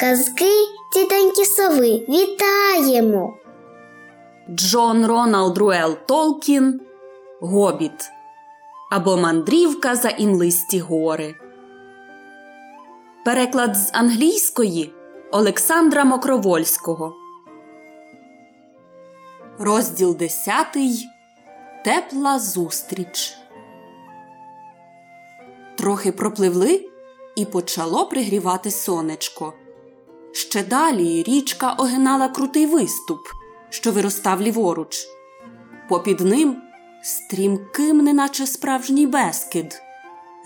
Казки тітоньки сови вітаємо! Джон Роналд Руел Толкін Гобіт або Мандрівка за інлисті гори. Переклад з англійської Олександра Мокровольського. Розділ десятий. Тепла зустріч. Трохи пропливли і почало пригрівати сонечко. Ще далі річка огинала крутий виступ, що виростав ліворуч. Попід ним стрімким, неначе справжній безкид.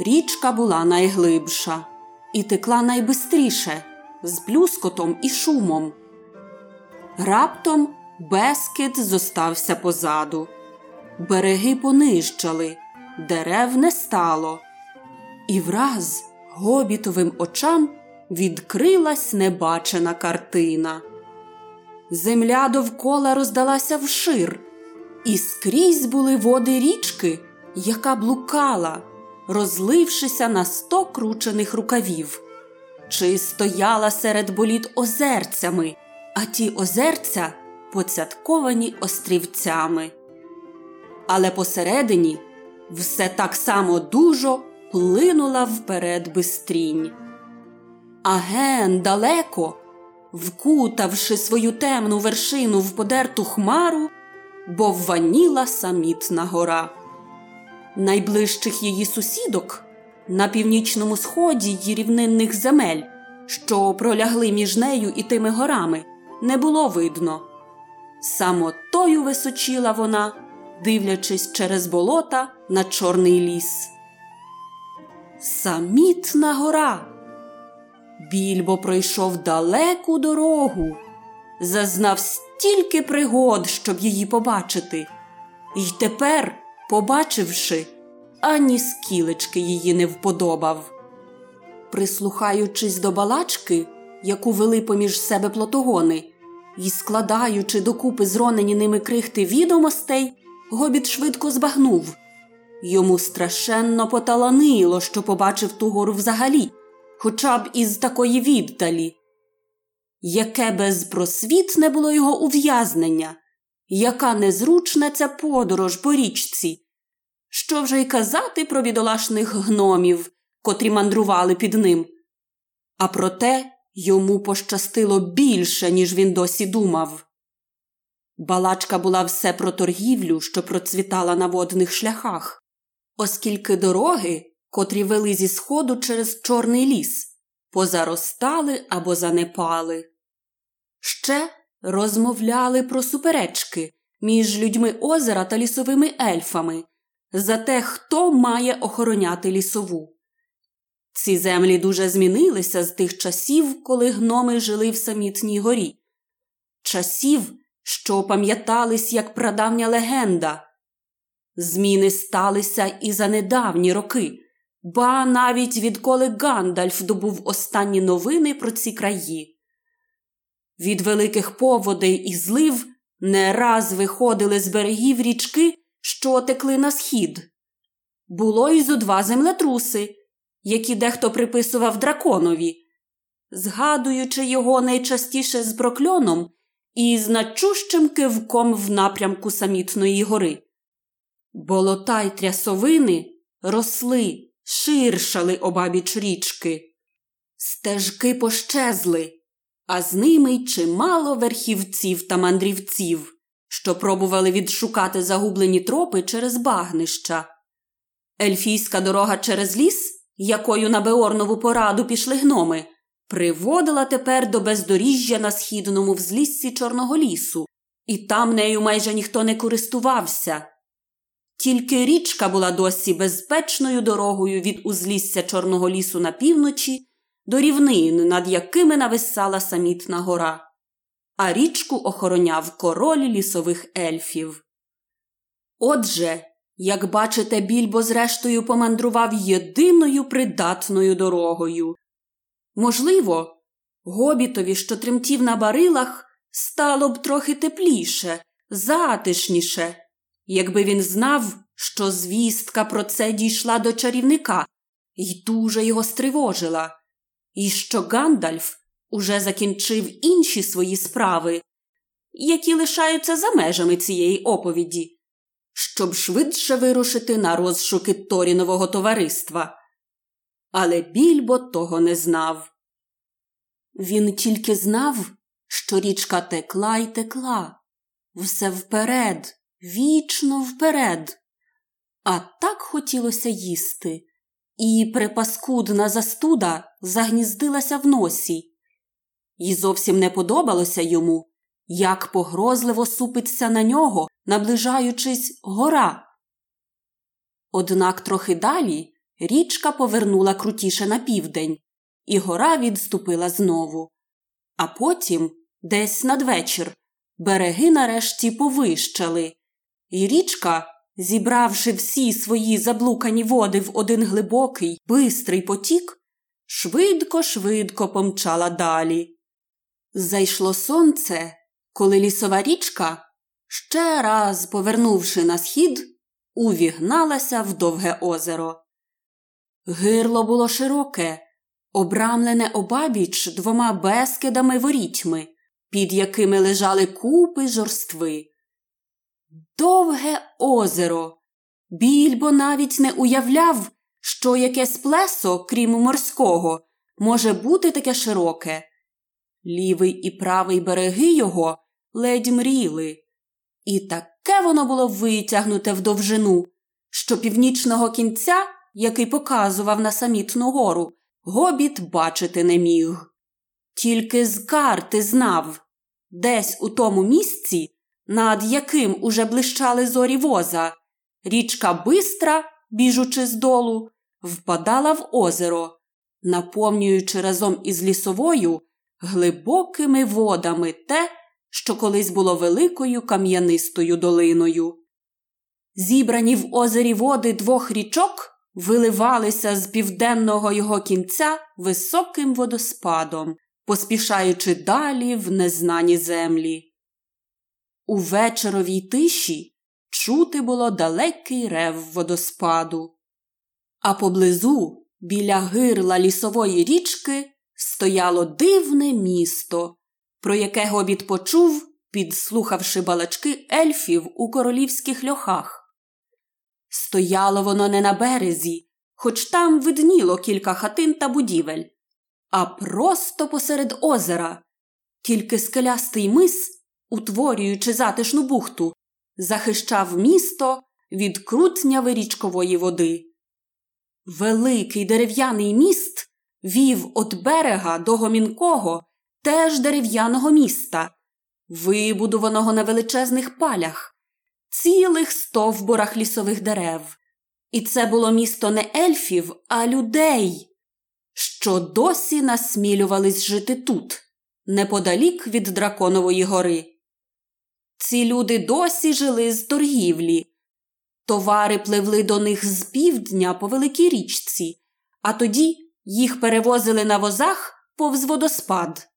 Річка була найглибша і текла найбистріше, з плюскотом і шумом. Раптом безкид зостався позаду. Береги понижчали, дерев не стало. І враз гобітовим очам відкрилась небачена картина. Земля довкола роздалася вшир, і скрізь були води річки, яка блукала, розлившися на сто кручених рукавів, чи стояла серед боліт озерцями, а ті озерця поцятковані острівцями. Але посередині все так само дужо плинула вперед бистрінь. А ген далеко, вкутавши свою темну вершину в подерту хмару, бовваніла самітна гора. Найближчих її сусідок на північному сході її рівнинних земель, що пролягли між нею і тими горами, не було видно. Самотою височіла вона, дивлячись через болота на чорний ліс. Самітна гора. Більбо пройшов далеку дорогу, зазнав стільки пригод, щоб її побачити, І тепер, побачивши, ані скілечки її не вподобав. Прислухаючись до балачки, яку вели поміж себе плотогони, і складаючи докупи зронені ними крихти відомостей, гобіт швидко збагнув. Йому страшенно поталанило, що побачив ту гору взагалі, хоча б із такої віддалі. Яке безпросвітне було його ув'язнення, яка незручна ця подорож по річці. Що вже й казати про бідолашних гномів, котрі мандрували під ним. А проте йому пощастило більше, ніж він досі думав. Балачка була все про торгівлю, що процвітала на водних шляхах, оскільки дороги, котрі вели зі сходу через Чорний ліс, позаростали або занепали. Ще розмовляли про суперечки між людьми озера та лісовими ельфами за те, хто має охороняти лісову. Ці землі дуже змінилися з тих часів, коли гноми жили в самітній горі, часів, що пам'ятались як прадавня легенда. Зміни сталися і за недавні роки, ба навіть відколи Гандальф добув останні новини про ці краї. Від великих поводей і злив не раз виходили з берегів річки, що текли на схід. Було й зо два землетруси які дехто приписував драконові, згадуючи його найчастіше з прокльоном і з начущим кивком в напрямку самітної гори. Болота й трясовини росли, ширшали обабіч річки, стежки пощезли, а з ними й чимало верхівців та мандрівців, що пробували відшукати загублені тропи через багнища. Ельфійська дорога через ліс якою на Беорнову пораду пішли гноми, приводила тепер до бездоріжжя на східному взліссі Чорного лісу, і там нею майже ніхто не користувався. Тільки річка була досі безпечною дорогою від узлісся Чорного лісу на півночі до рівнин, над якими нависала самітна гора, а річку охороняв король лісових ельфів. Отже, як бачите, більбо, зрештою, помандрував єдиною придатною дорогою. Можливо, гобітові, що тремтів на барилах, стало б трохи тепліше, затишніше, якби він знав, що звістка про це дійшла до чарівника і дуже його стривожила, і що Гандальф уже закінчив інші свої справи, які лишаються за межами цієї оповіді, щоб швидше вирушити на розшуки Торінового товариства. Але більбо того не знав. Він тільки знав, що річка текла й текла, все вперед, вічно вперед. А так хотілося їсти, і припаскудна застуда загніздилася в носі. І зовсім не подобалося йому, як погрозливо супиться на нього, наближаючись гора. Однак трохи далі річка повернула крутіше на південь, і гора відступила знову. А потім, десь надвечір, береги нарешті повищали, і річка, зібравши всі свої заблукані води в один глибокий, бистрий потік, швидко-швидко помчала далі. Зайшло сонце, коли лісова річка, ще раз повернувши на схід, увігналася в довге озеро. Гирло було широке, обрамлене обабіч двома безкидами ворітьми, під якими лежали купи жорстви. Довге озеро. Більбо навіть не уявляв, що якесь плесо, крім морського, може бути таке широке. Лівий і правий береги його ледь мріли, і таке воно було витягнуте в довжину, що північного кінця, який показував на самітну гору, гобіт бачити не міг. Тільки з карти знав, десь у тому місці, над яким уже блищали зорі воза, річка бистра, біжучи з долу, впадала в озеро, наповнюючи разом із лісовою глибокими водами те, що колись було великою кам'янистою долиною. Зібрані в озері води двох річок виливалися з південного його кінця високим водоспадом, поспішаючи далі в незнані землі. У вечоровій тиші чути було далекий рев водоспаду, а поблизу, біля гирла лісової річки, стояло дивне місто, про яке Гобіт почув, підслухавши балачки ельфів у королівських льохах. Стояло воно не на березі, хоч там видніло кілька хатин та будівель, а просто посеред озера, тільки скелястий мис, утворюючи затишну бухту, захищав місто від крутняви річкової води. Великий дерев'яний міст вів від берега до гомінкого, теж дерев'яного міста, вибудованого на величезних палях, цілих стовбурах лісових дерев. І це було місто не ельфів, а людей, що досі насмілювались жити тут, неподалік від Драконової гори. Ці люди досі жили з торгівлі. Товари пливли до них з півдня по великій річці, а тоді їх перевозили на возах повз водоспад.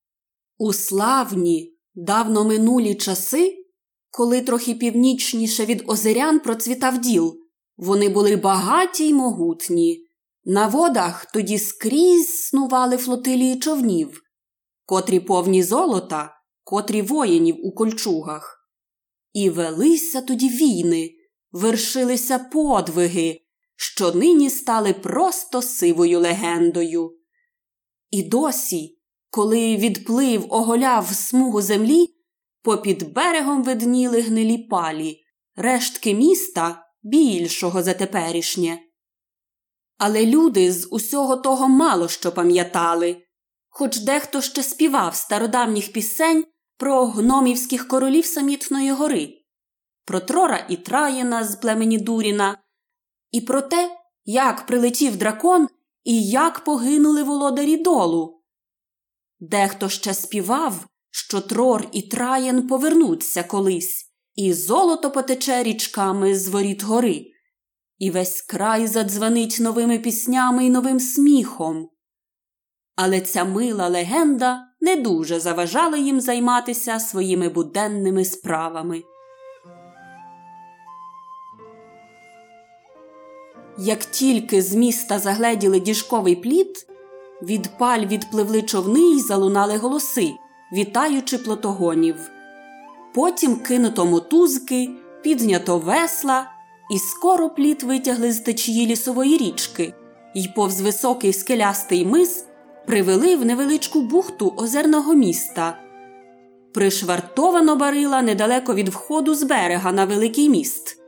У славні, давно минулі часи, коли трохи північніше від озерян процвітав діл, вони були багаті й могутні. На водах тоді скрізь снували флотилії човнів, котрі повні золота, котрі воїнів у кольчугах. І велися тоді війни, вершилися подвиги, що нині стали просто сивою легендою. І досі, коли відплив оголяв смугу землі, попід берегом видніли гнилі палі, рештки міста більшого за теперішнє. Але люди з усього того мало що пам'ятали, хоч дехто ще співав стародавніх пісень про гномівських королів самітної гори, про Трора і Траїна з племені Дуріна, і про те, як прилетів дракон і як погинули володарі долу. Дехто ще співав, що Трор і Траєн повернуться колись, і золото потече річками з воріт гори, і весь край задзвонить новими піснями і новим сміхом. Але ця мила легенда не дуже заважала їм займатися своїми буденними справами. Як тільки з міста загледіли діжковий плід, Від паль відпливли човни й залунали голоси, вітаючи плотогонів. Потім кинуто мотузки, піднято весла, і скоро пліт витягли з течії лісової річки, й повз високий скелястий мис привели в невеличку бухту озерного міста. Пришвартовано барила недалеко від входу з берега на великий міст.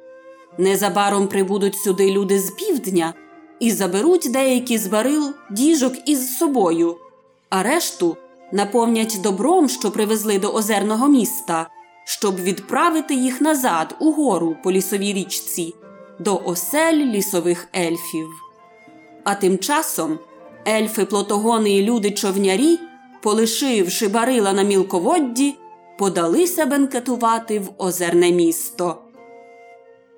Незабаром прибудуть сюди люди з півдня і заберуть деякі з барил діжок із собою, а решту наповнять добром, що привезли до озерного міста, щоб відправити їх назад угору по лісовій річці до осель лісових ельфів. А тим часом ельфи, плотогони і люди човнярі, полишивши барила на мілководді, подалися бенкетувати в озерне місто.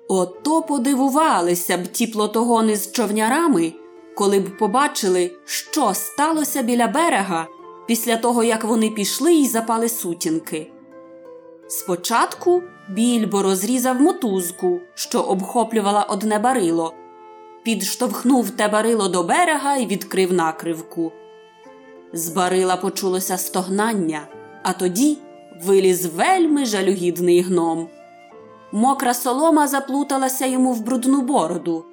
Ото подивувалися б ті плотогони з човнярами, коли б побачили, що сталося біля берега після того, як вони пішли і запали сутінки. Спочатку більбо розрізав мотузку, що обхоплювала одне барило, підштовхнув те барило до берега і відкрив накривку. З барила почулося стогнання, а тоді виліз вельми жалюгідний гном. Мокра солома заплуталася йому в брудну бороду.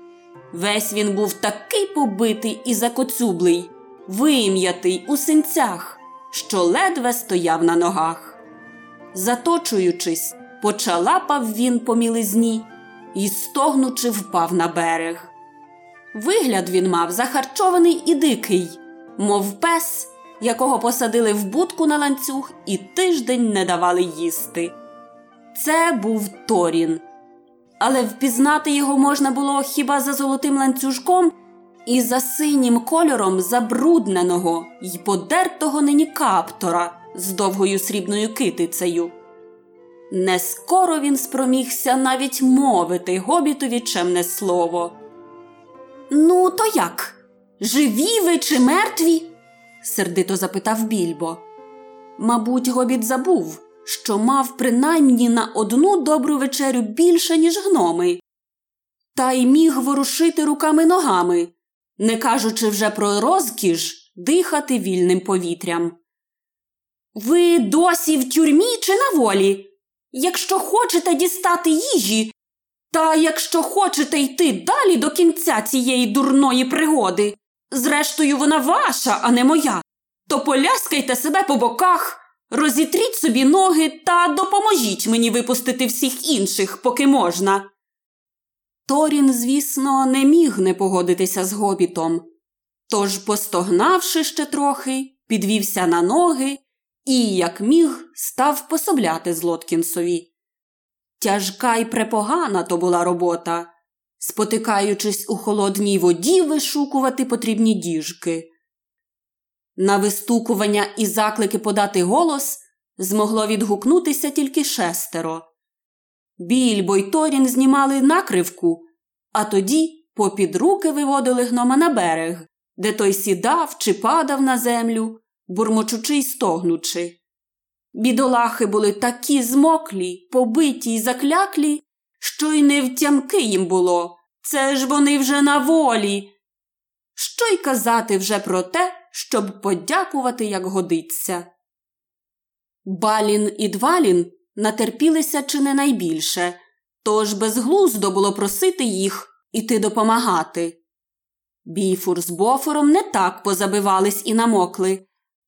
Весь він був такий побитий і закоцюблий, вим'ятий у синцях, що ледве стояв на ногах. Заточуючись, почалапав він по мілизні і, стогнучи, впав на берег. Вигляд він мав захарчований і дикий, мов пес, якого посадили в будку на ланцюг і тиждень не давали їсти. Це був Торін. Але впізнати його можна було хіба за золотим ланцюжком і за синім кольором забрудненого й подертого нині каптора з довгою срібною китицею. Не скоро він спромігся навіть мовити гобітові чемне слово. Ну, то як? Живі ви чи мертві? сердито запитав більбо. Мабуть, гобіт забув, що мав принаймні на одну добру вечерю більше, ніж гноми, та й міг ворушити руками ногами, не кажучи вже про розкіш дихати вільним повітрям. Ви досі в тюрмі чи на волі? Якщо хочете дістати їжі, та якщо хочете йти далі до кінця цієї дурної пригоди, зрештою, вона ваша, а не моя, то поляскайте себе по боках, розітріть собі ноги та допоможіть мені випустити всіх інших, поки можна. Торін, звісно, не міг не погодитися з гобітом. Тож, постогнавши ще трохи, підвівся на ноги і, як міг, став пособляти Злоткінсові. Тяжка й препогана то була робота, спотикаючись у холодній воді, вишукувати потрібні діжки. На вистукування і заклики подати голос змогло відгукнутися тільки шестеро. Більбо й Торін знімали накривку, а тоді попід руки виводили гнома на берег, де той сідав чи падав на землю, бурмочучи й стогнучи. Бідолахи були такі змоклі, побиті й закляклі, що й не втямки їм було. Це ж вони вже на волі. Що й казати вже про те, щоб подякувати, як годиться. Балін і Двалін натерпілися чи не найбільше, тож безглуздо було просити їх іти допомагати. Біфур з бофором не так позабивались і намокли,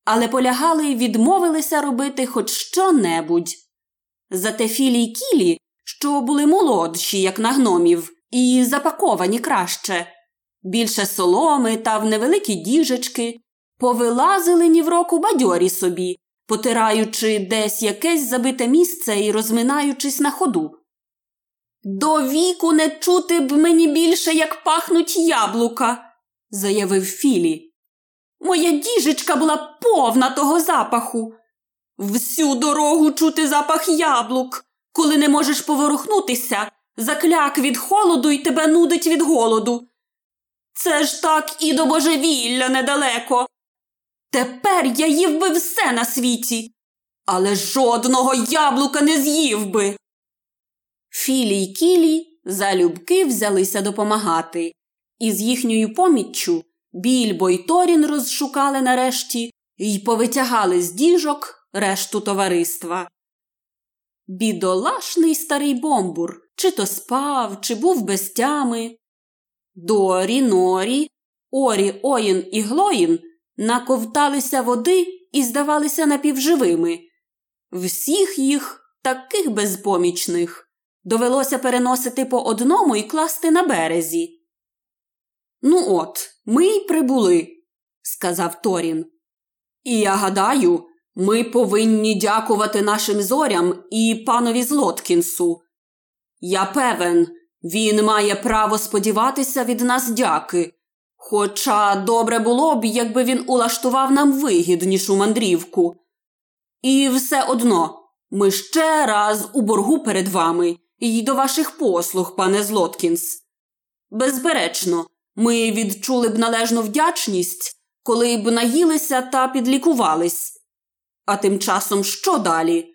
але полягали й відмовилися робити хоч що-небудь. Зате філі й кілі, що були молодші, як на гномів, і запаковані краще, більше соломи та в невеликі діжечки, повилазили ні в року бадьорі собі, потираючи десь якесь забите місце і розминаючись на ходу. До віку не чути б мені більше, як пахнуть яблука, заявив Філі. Моя діжечка була повна того запаху. Всю дорогу чути запах яблук, коли не можеш поворухнутися, закляк від холоду і тебе нудить від голоду. Це ж так і до божевілля недалеко. Тепер я їв би все на світі, але жодного яблука не з'їв би. Філі й кілі залюбки взялися допомагати, і з їхньою поміччю Більбо й Торін розшукали нарешті й повитягали з діжок решту товариства. Бідолашний старий бомбур чи то спав, чи був без тями. Дорі, норі, орі, оїн і глоїн наковталися води і здавалися напівживими. Всіх їх, таких безпомічних, довелося переносити по одному і класти на березі. Ну, от, ми й прибули, сказав Торін. І я гадаю, ми повинні дякувати нашим зорям і панові Злоткінсу. Я певен, він має право сподіватися від нас дяки. Хоча добре було б, якби він улаштував нам вигіднішу мандрівку. І все одно ми ще раз у боргу перед вами і до ваших послуг, пане Злоткінс. Безперечно, ми відчули б належну вдячність, коли б наїлися та підлікувались. А тим часом що далі?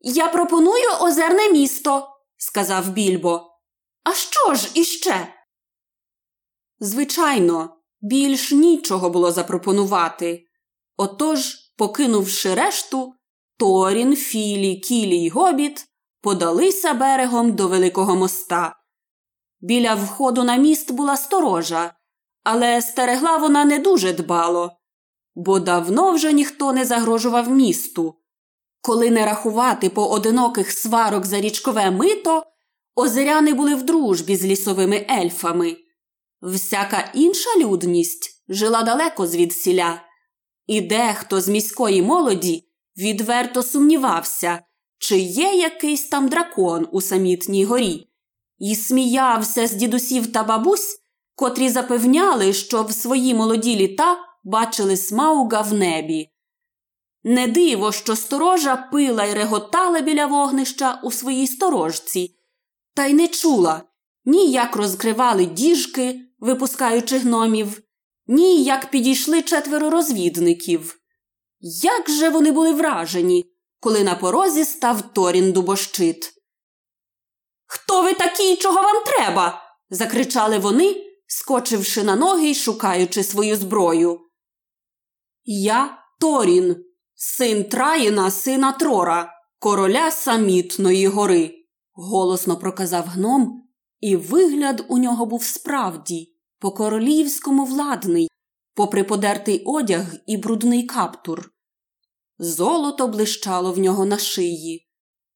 Я пропоную озерне місто, сказав більбо. А що ж іще? Звичайно, більш нічого було запропонувати. Отож, покинувши решту, Торін, Філі, Кілі й Гобіт подалися берегом до Великого моста. Біля входу на міст була сторожа, але стерегла вона не дуже дбало, бо давно вже ніхто не загрожував місту. Коли не рахувати поодиноких сварок за річкове мито, озеряни були в дружбі з лісовими ельфами. Всяка інша людність жила далеко звідсіля, і дехто з міської молоді відверто сумнівався, чи є якийсь там дракон у самітній горі, і сміявся з дідусів та бабусь, котрі запевняли, що в свої молоді літа бачили смауга в небі. Не диво, що сторожа пила й реготала біля вогнища у своїй сторожці, та й не чула ні як розкривали діжки, випускаючи гномів, ні як підійшли четверо розвідників. Як же вони були вражені, коли на порозі став Торін дубощит. Хто ви такі, чого вам треба? закричали вони, скочивши на ноги й шукаючи свою зброю. Я Торін, син Траїна, сина Трора, короля самітної гори, голосно проказав гном, і вигляд у нього був справді по королівському владний, попри подертий одяг і брудний каптур. Золото блищало в нього на шиї.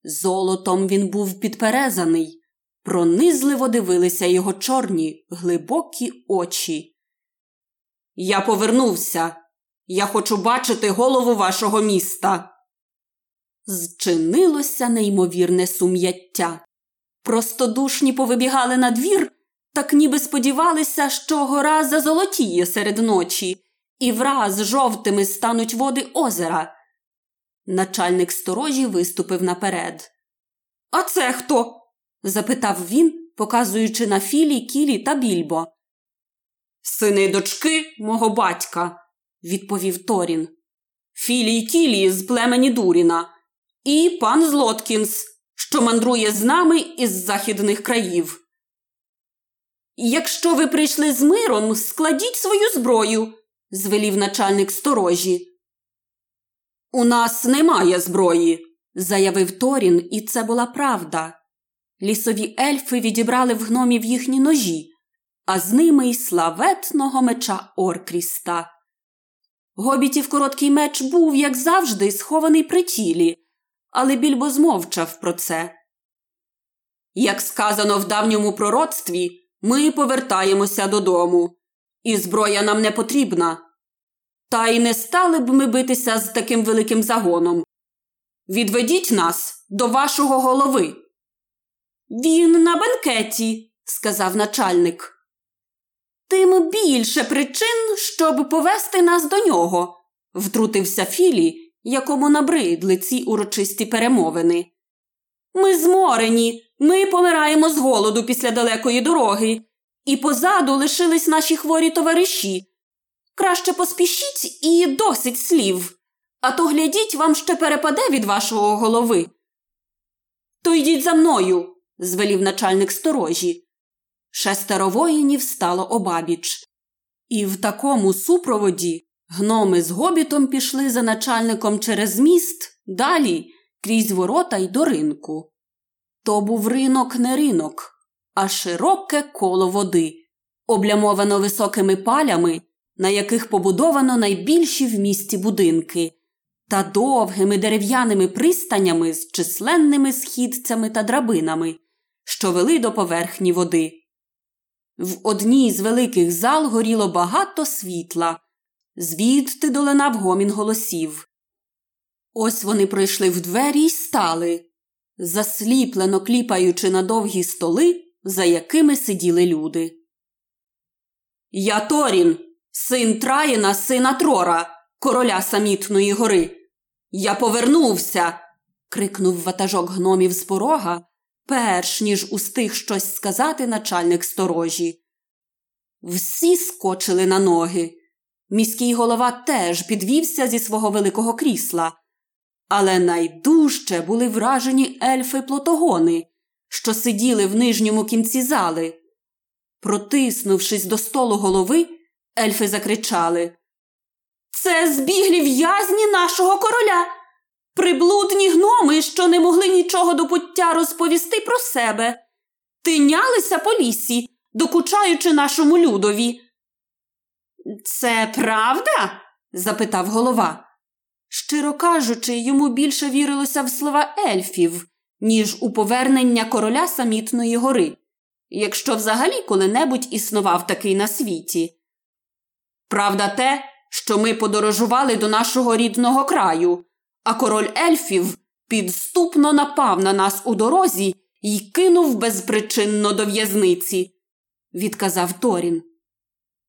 Золотом він був підперезаний, пронизливо дивилися його чорні, глибокі очі. Я повернувся. Я хочу бачити голову вашого міста. Зчинилося неймовірне сум'яття. Простодушні повибігали на двір, так ніби сподівалися, що гора зазолотіє серед ночі, і враз жовтими стануть води озера. Начальник сторожі виступив наперед. А це хто? запитав він, показуючи на філі, кілі та більбо. Сини дочки мого батька, відповів Торін. Філі й кілі з племені Дуріна, і пан Злоткінс, що мандрує з нами із західних країв. Якщо ви прийшли з миром, складіть свою зброю, звелів начальник сторожі. У нас немає зброї, заявив Торін, і це була правда. Лісові ельфи відібрали в гномів їхні ножі, а з ними й славетного меча Оркріста. Гобітів короткий меч був, як завжди, схований при тілі, але більбо змовчав про це. Як сказано в давньому пророцтві, ми повертаємося додому, і зброя нам не потрібна. Та й не стали б ми битися з таким великим загоном. Відведіть нас до вашого голови. Він на бенкеті, сказав начальник. Тим більше причин, щоб повести нас до нього, втрутився Філі, якому набридли ці урочисті перемовини. Ми зморені, ми помираємо з голоду після далекої дороги, і позаду лишились наші хворі товариші. Краще поспішіть і досить слів, а то глядіть, вам ще перепаде від вашого голови. То йдіть за мною, звелів начальник сторожі. Шестеро воїнів стало обабіч. І в такому супроводі гноми з гобітом пішли за начальником через міст далі крізь ворота й до ринку. То був ринок не ринок, а широке коло води, облямовано високими палями, на яких побудовано найбільші в місті будинки, та довгими дерев'яними пристанями з численними східцями та драбинами, що вели до поверхні води. В одній з великих зал горіло багато світла, звідти долинав гомін голосів. Ось вони пройшли в двері й стали, засліплено кліпаючи на довгі столи, за якими сиділи люди. Я Торін, син Траїна, сина Трора, короля самітної гори. Я повернувся. крикнув ватажок гномів з порога, перш ніж устиг щось сказати начальник сторожі. Всі скочили на ноги. Міський голова теж підвівся зі свого великого крісла, але найдужче були вражені ельфи плотогони, що сиділи в нижньому кінці зали. Протиснувшись до столу голови, ельфи закричали Це збіглі в'язні нашого короля, приблудні гноми, що не могли нічого до пуття розповісти про себе, тинялися по лісі, докучаючи нашому людові. Це правда? запитав голова. Щиро кажучи, йому більше вірилося в слова ельфів, ніж у повернення короля самітної гори, якщо взагалі коли-небудь існував такий на світі. Правда, те, що ми подорожували до нашого рідного краю, а король ельфів підступно напав на нас у дорозі і кинув безпричинно до в'язниці, відказав Торін.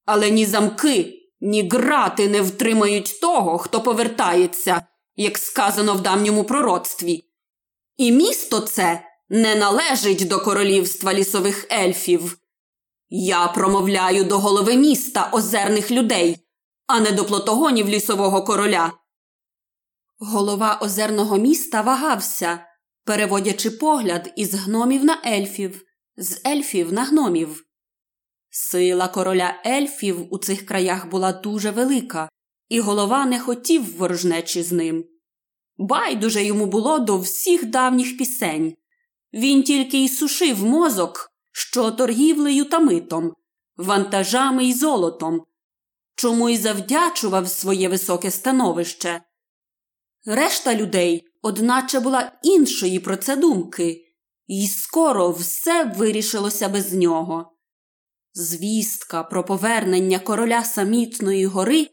Але ні замки, ні грати не втримають того, хто повертається, як сказано в давньому пророцтві. І місто це не належить до королівства лісових ельфів. Я промовляю до голови міста озерних людей, а не до плотогонів лісового короля. Голова озерного міста вагався, переводячи погляд із гномів на ельфів, з ельфів на гномів. Сила короля ельфів у цих краях була дуже велика, і голова не хотів ворожнечі з ним. Байдуже йому було до всіх давніх пісень. Він тільки й сушив мозок, що торгівлею та митом, вантажами й золотом, чому й завдячував своє високе становище. Решта людей, одначе була іншої про це думки, і скоро все вирішилося без нього. Звістка про повернення короля самітної гори,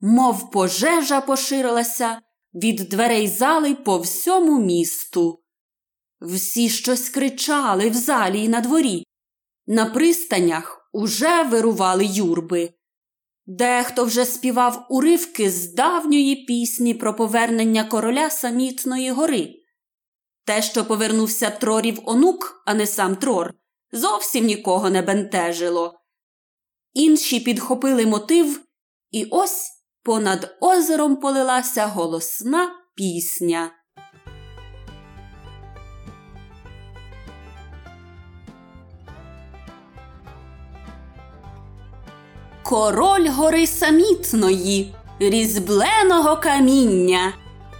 мов пожежа поширилася від дверей зали по всьому місту. Всі щось кричали в залі й на дворі. На пристанях уже вирували юрби. Дехто вже співав уривки з давньої пісні про повернення короля самітної гори. Те, що повернувся трорів онук, а не сам трор, зовсім нікого не бентежило. Інші підхопили мотив, і ось понад озером полилася голосна пісня. Король гори самітної, різьбленого каміння,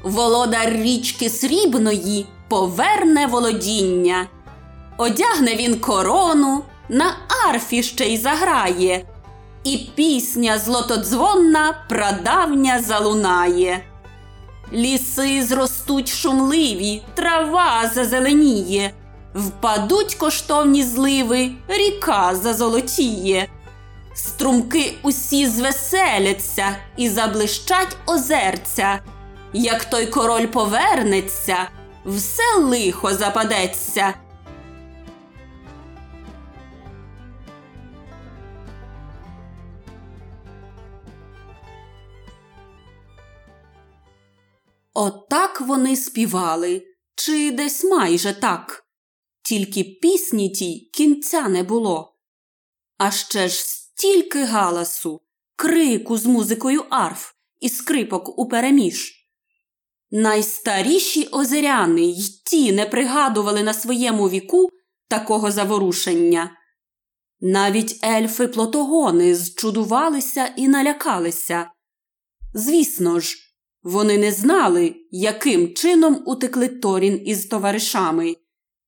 володар річки срібної поверне володіння. Одягне він корону, на арфі ще й заграє, і пісня злотодзвонна прадавня залунає. Ліси зростуть шумливі, трава зазеленіє, впадуть коштовні зливи, ріка зазолотіє. Струмки усі звеселяться і заблищать озерця. Як той король повернеться, все лихо западеться. Отак вони співали, чи десь майже так. Тільки пісні тій кінця не було. А ще ж стільки галасу, крику з музикою арф і скрипок у переміж. Найстаріші озеряни й ті не пригадували на своєму віку такого заворушення. Навіть ельфи плотогони зчудувалися і налякалися. Звісно ж, вони не знали, яким чином утекли Торін із товаришами,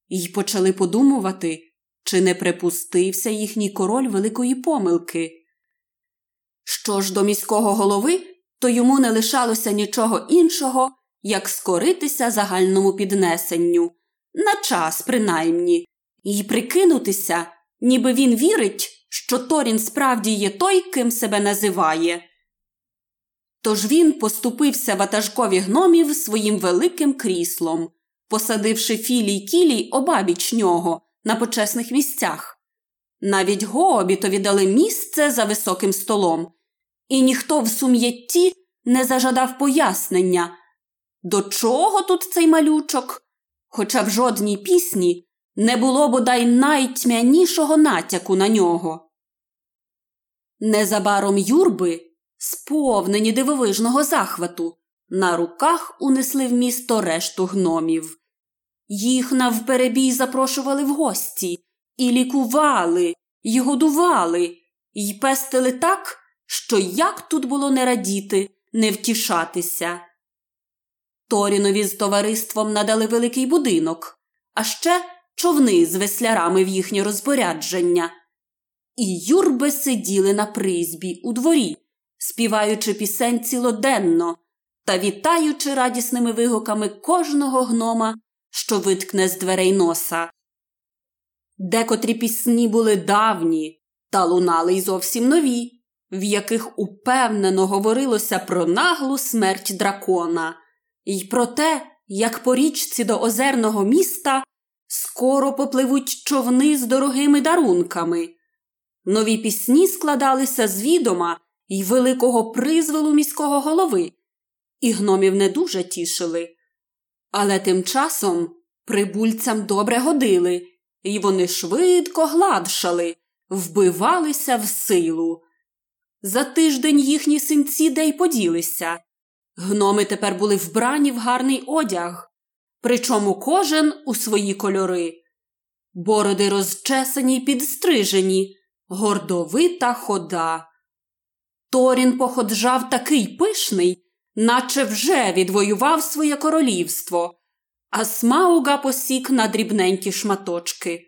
і почали подумувати, чи не припустився їхній король великої помилки. Що ж до міського голови, то йому не лишалося нічого іншого, як скоритися загальному піднесенню, на час принаймні, і прикинутися, ніби він вірить, що Торін справді є той, ким себе називає. Тож він поступився ватажкові гномів своїм великим кріслом, посадивши філій кілій обабіч нього на почесних місцях. Навіть Гообітові дали місце за високим столом, і ніхто в сум'ятті не зажадав пояснення, до чого тут цей малючок, хоча в жодній пісні не було бодай найтьмянішого натяку на нього. Незабаром юрби, сповнені дивовижного захвату, на руках унесли в місто решту гномів. Їх навперебій запрошували в гості, і лікували, і годували, і пестили так, що як тут було не радіти, не втішатися. Торінові з товариством надали великий будинок, а ще човни з веслярами в їхнє розпорядження. І юрби сиділи на призбі у дворі, співаючи пісень цілоденно та вітаючи радісними вигуками кожного гнома, що виткне з дверей носа. Декотрі пісні були давні та лунали й зовсім нові, в яких упевнено говорилося про наглу смерть дракона, і про те, як по річці до озерного міста скоро попливуть човни з дорогими дарунками. Нові пісні складалися з відома й великого призвелу міського голови, і гномів не дуже тішили. Але тим часом прибульцям добре годили, і вони швидко гладшали, вбивалися в силу. За тиждень їхні синці де й поділися. Гноми тепер були вбрані в гарний одяг, причому кожен у свої кольори. Бороди розчесані й підстрижені, гордовита хода. Торін походжав такий пишний, наче вже відвоював своє королівство, а смауга посік на дрібненькі шматочки.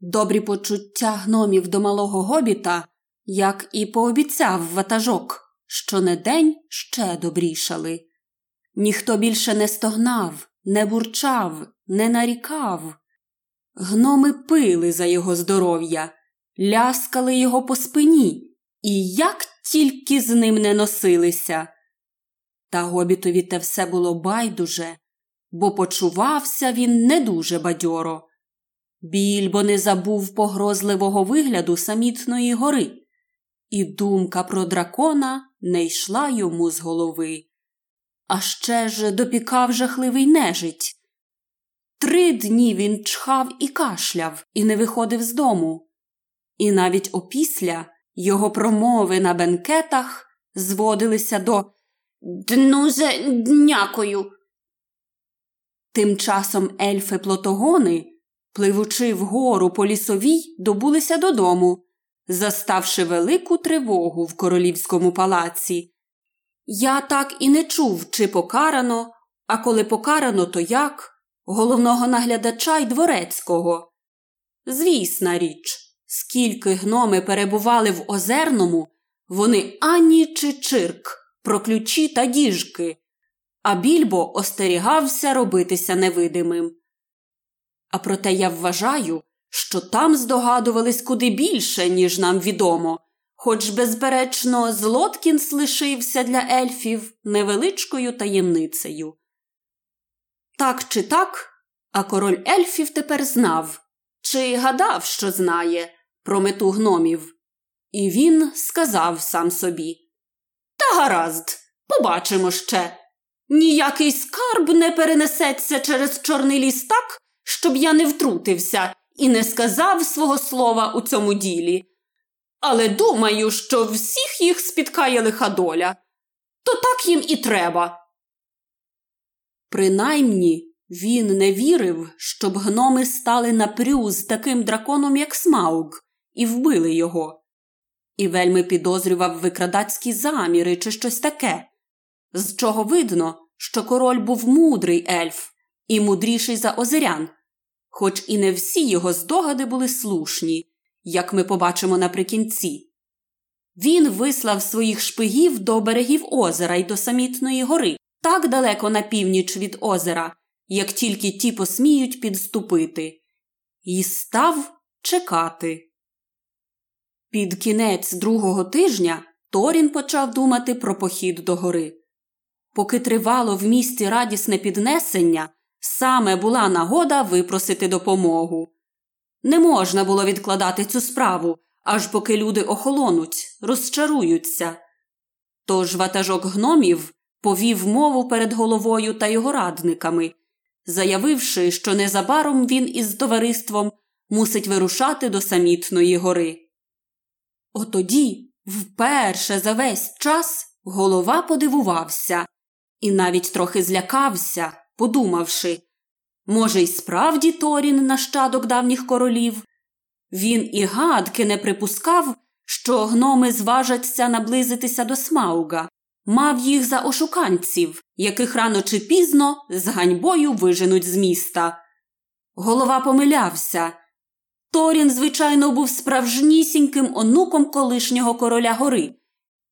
Добрі почуття гномів до малого гобіта, як і пообіцяв ватажок, що не день ще добрішали. Ніхто більше не стогнав, не бурчав, не нарікав. Гноми пили за його здоров'я, ляскали його по спині, і як тільки з ним не носилися. Та гобітові те все було байдуже, бо почувався він не дуже бадьоро. Більбо не забув погрозливого вигляду самітної гори, і думка про дракона не йшла йому з голови. А ще ж допікав жахливий нежить. Три дні він чхав і кашляв, і не виходив з дому. І навіть опісля його промови на бенкетах зводилися до Днузе днякою. Тим часом ельфи плотогони, пливучи вгору по лісовій, добулися додому, заставши велику тривогу в королівському палаці. Я так і не чув, чи покарано, а коли покарано, то як, головного наглядача й дворецького. Звісна річ, скільки гноми перебували в озерному, вони ані чи чирк, про ключі та діжки, а більбо остерігався робитися невидимим. А проте я вважаю, що там здогадувались куди більше, ніж нам відомо, хоч, безперечно, Злоткінс лишився для ельфів невеличкою таємницею. Так чи так, а король ельфів тепер знав, чи гадав, що знає, про мету гномів. І він сказав сам собі Гаразд, побачимо ще. Ніякий скарб не перенесеться через чорний ліс так, щоб я не втрутився і не сказав свого слова у цьому ділі. Але думаю, що всіх їх спіткає лиха доля. То так їм і треба. Принаймні Він не вірив, щоб гноми стали напрю з таким драконом, як Смауг, і вбили його. І вельми підозрював викрадацькі заміри чи щось таке, з чого видно, що король був мудрий ельф і мудріший за озерян, хоч і не всі його здогади були слушні, як ми побачимо наприкінці. Він вислав своїх шпигів до берегів озера й до самітної гори, так далеко на північ від озера, як тільки ті посміють підступити, і став чекати. Під кінець другого тижня Торін почав думати про похід до гори. Поки тривало в місті радісне піднесення, саме була нагода випросити допомогу. Не можна було відкладати цю справу, аж поки люди охолонуть, розчаруються. Тож ватажок гномів повів мову перед головою та його радниками, заявивши, що незабаром він із товариством мусить вирушати до самітної гори. Отоді, вперше за весь час, голова подивувався і навіть трохи злякався, подумавши може, й справді Торін нащадок давніх королів. Він і гадки не припускав, що гноми зважаться наблизитися до Смауга, мав їх за ошуканців, яких рано чи пізно з ганьбою виженуть з міста. Голова помилявся. Торін, звичайно, був справжнісіньким онуком колишнього короля гори,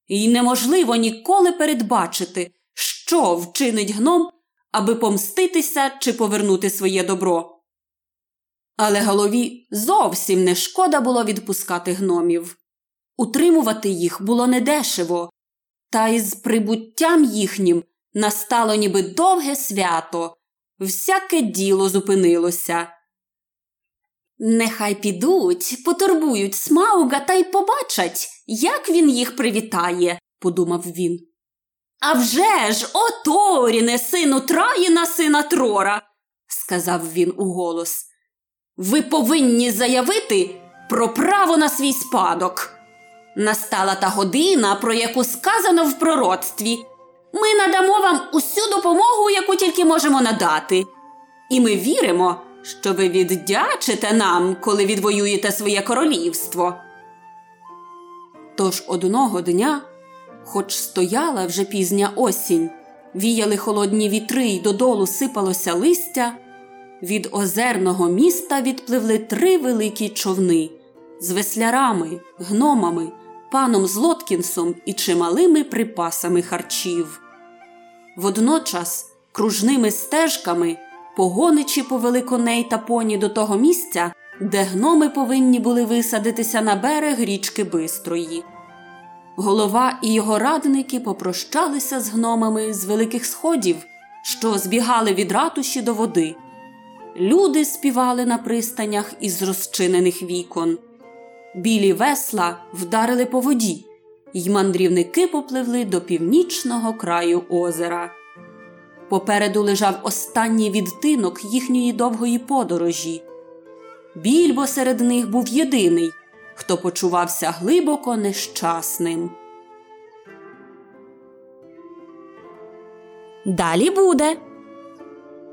і неможливо ніколи передбачити, що вчинить гном, аби помститися чи повернути своє добро. Але голові зовсім не шкода було відпускати гномів. Утримувати їх було недешево, та із прибуттям їхнім настало ніби довге свято, всяке діло зупинилося. Нехай підуть, потурбують смауга та й побачать, як він їх привітає, подумав він. «А вже ж, о Торіне, сину Траїна, сина Трора, сказав він уголос. Ви повинні заявити про право на свій спадок. Настала та година, про яку сказано в пророцтві. Ми надамо вам усю допомогу, яку тільки можемо надати. І ми віримо, що ви віддячите нам, коли відвоюєте своє королівство. Тож одного дня, хоч стояла вже пізня осінь, віяли холодні вітри й додолу сипалося листя, від озерного міста відпливли три великі човни з веслярами, гномами, паном Злоткінсом і чималими припасами харчів. Водночас кружними стежками погоничі повели коней та поні до того місця, де гноми повинні були висадитися на берег річки Бистрої. Голова і його радники попрощалися з гномами з великих сходів, що збігали від ратуші до води. Люди співали на пристанях із розчинених вікон. Білі весла вдарили по воді, й мандрівники попливли до північного краю озера. Попереду лежав останній відтинок їхньої довгої подорожі. Більбо серед них був єдиний, хто почувався глибоко нещасним. Далі буде.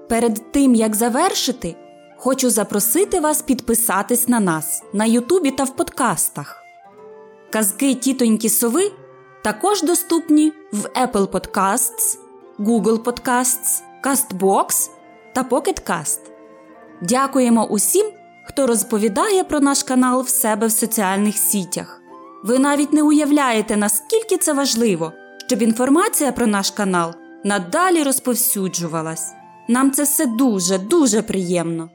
Перед тим як завершити, хочу запросити вас підписатись на нас на Ютубі та в подкастах. Казки тітоньки Сови також доступні в Apple Podcasts, Google Podcasts, CastBox та Pocket Cast. Дякуємо усім, хто розповідає про наш канал в себе в соціальних сітях. Ви навіть не уявляєте, наскільки це важливо, щоб інформація про наш канал надалі розповсюджувалась. Нам це все дуже, дуже приємно.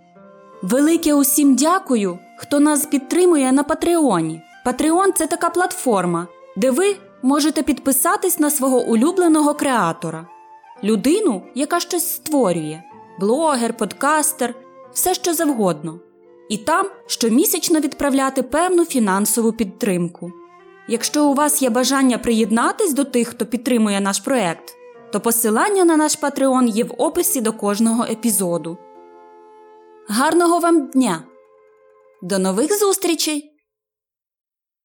Велике усім дякую, хто нас підтримує на Патреоні. Патреон це така платформа, де ви можете підписатись на свого улюбленого креатора, людину, яка щось створює, блогер, подкастер, все що завгодно. І там щомісячно відправляти певну фінансову підтримку. Якщо у вас є бажання приєднатись до тих, хто підтримує наш проект, то посилання на наш Патреон є в описі до кожного епізоду. Гарного вам дня! До нових зустрічей!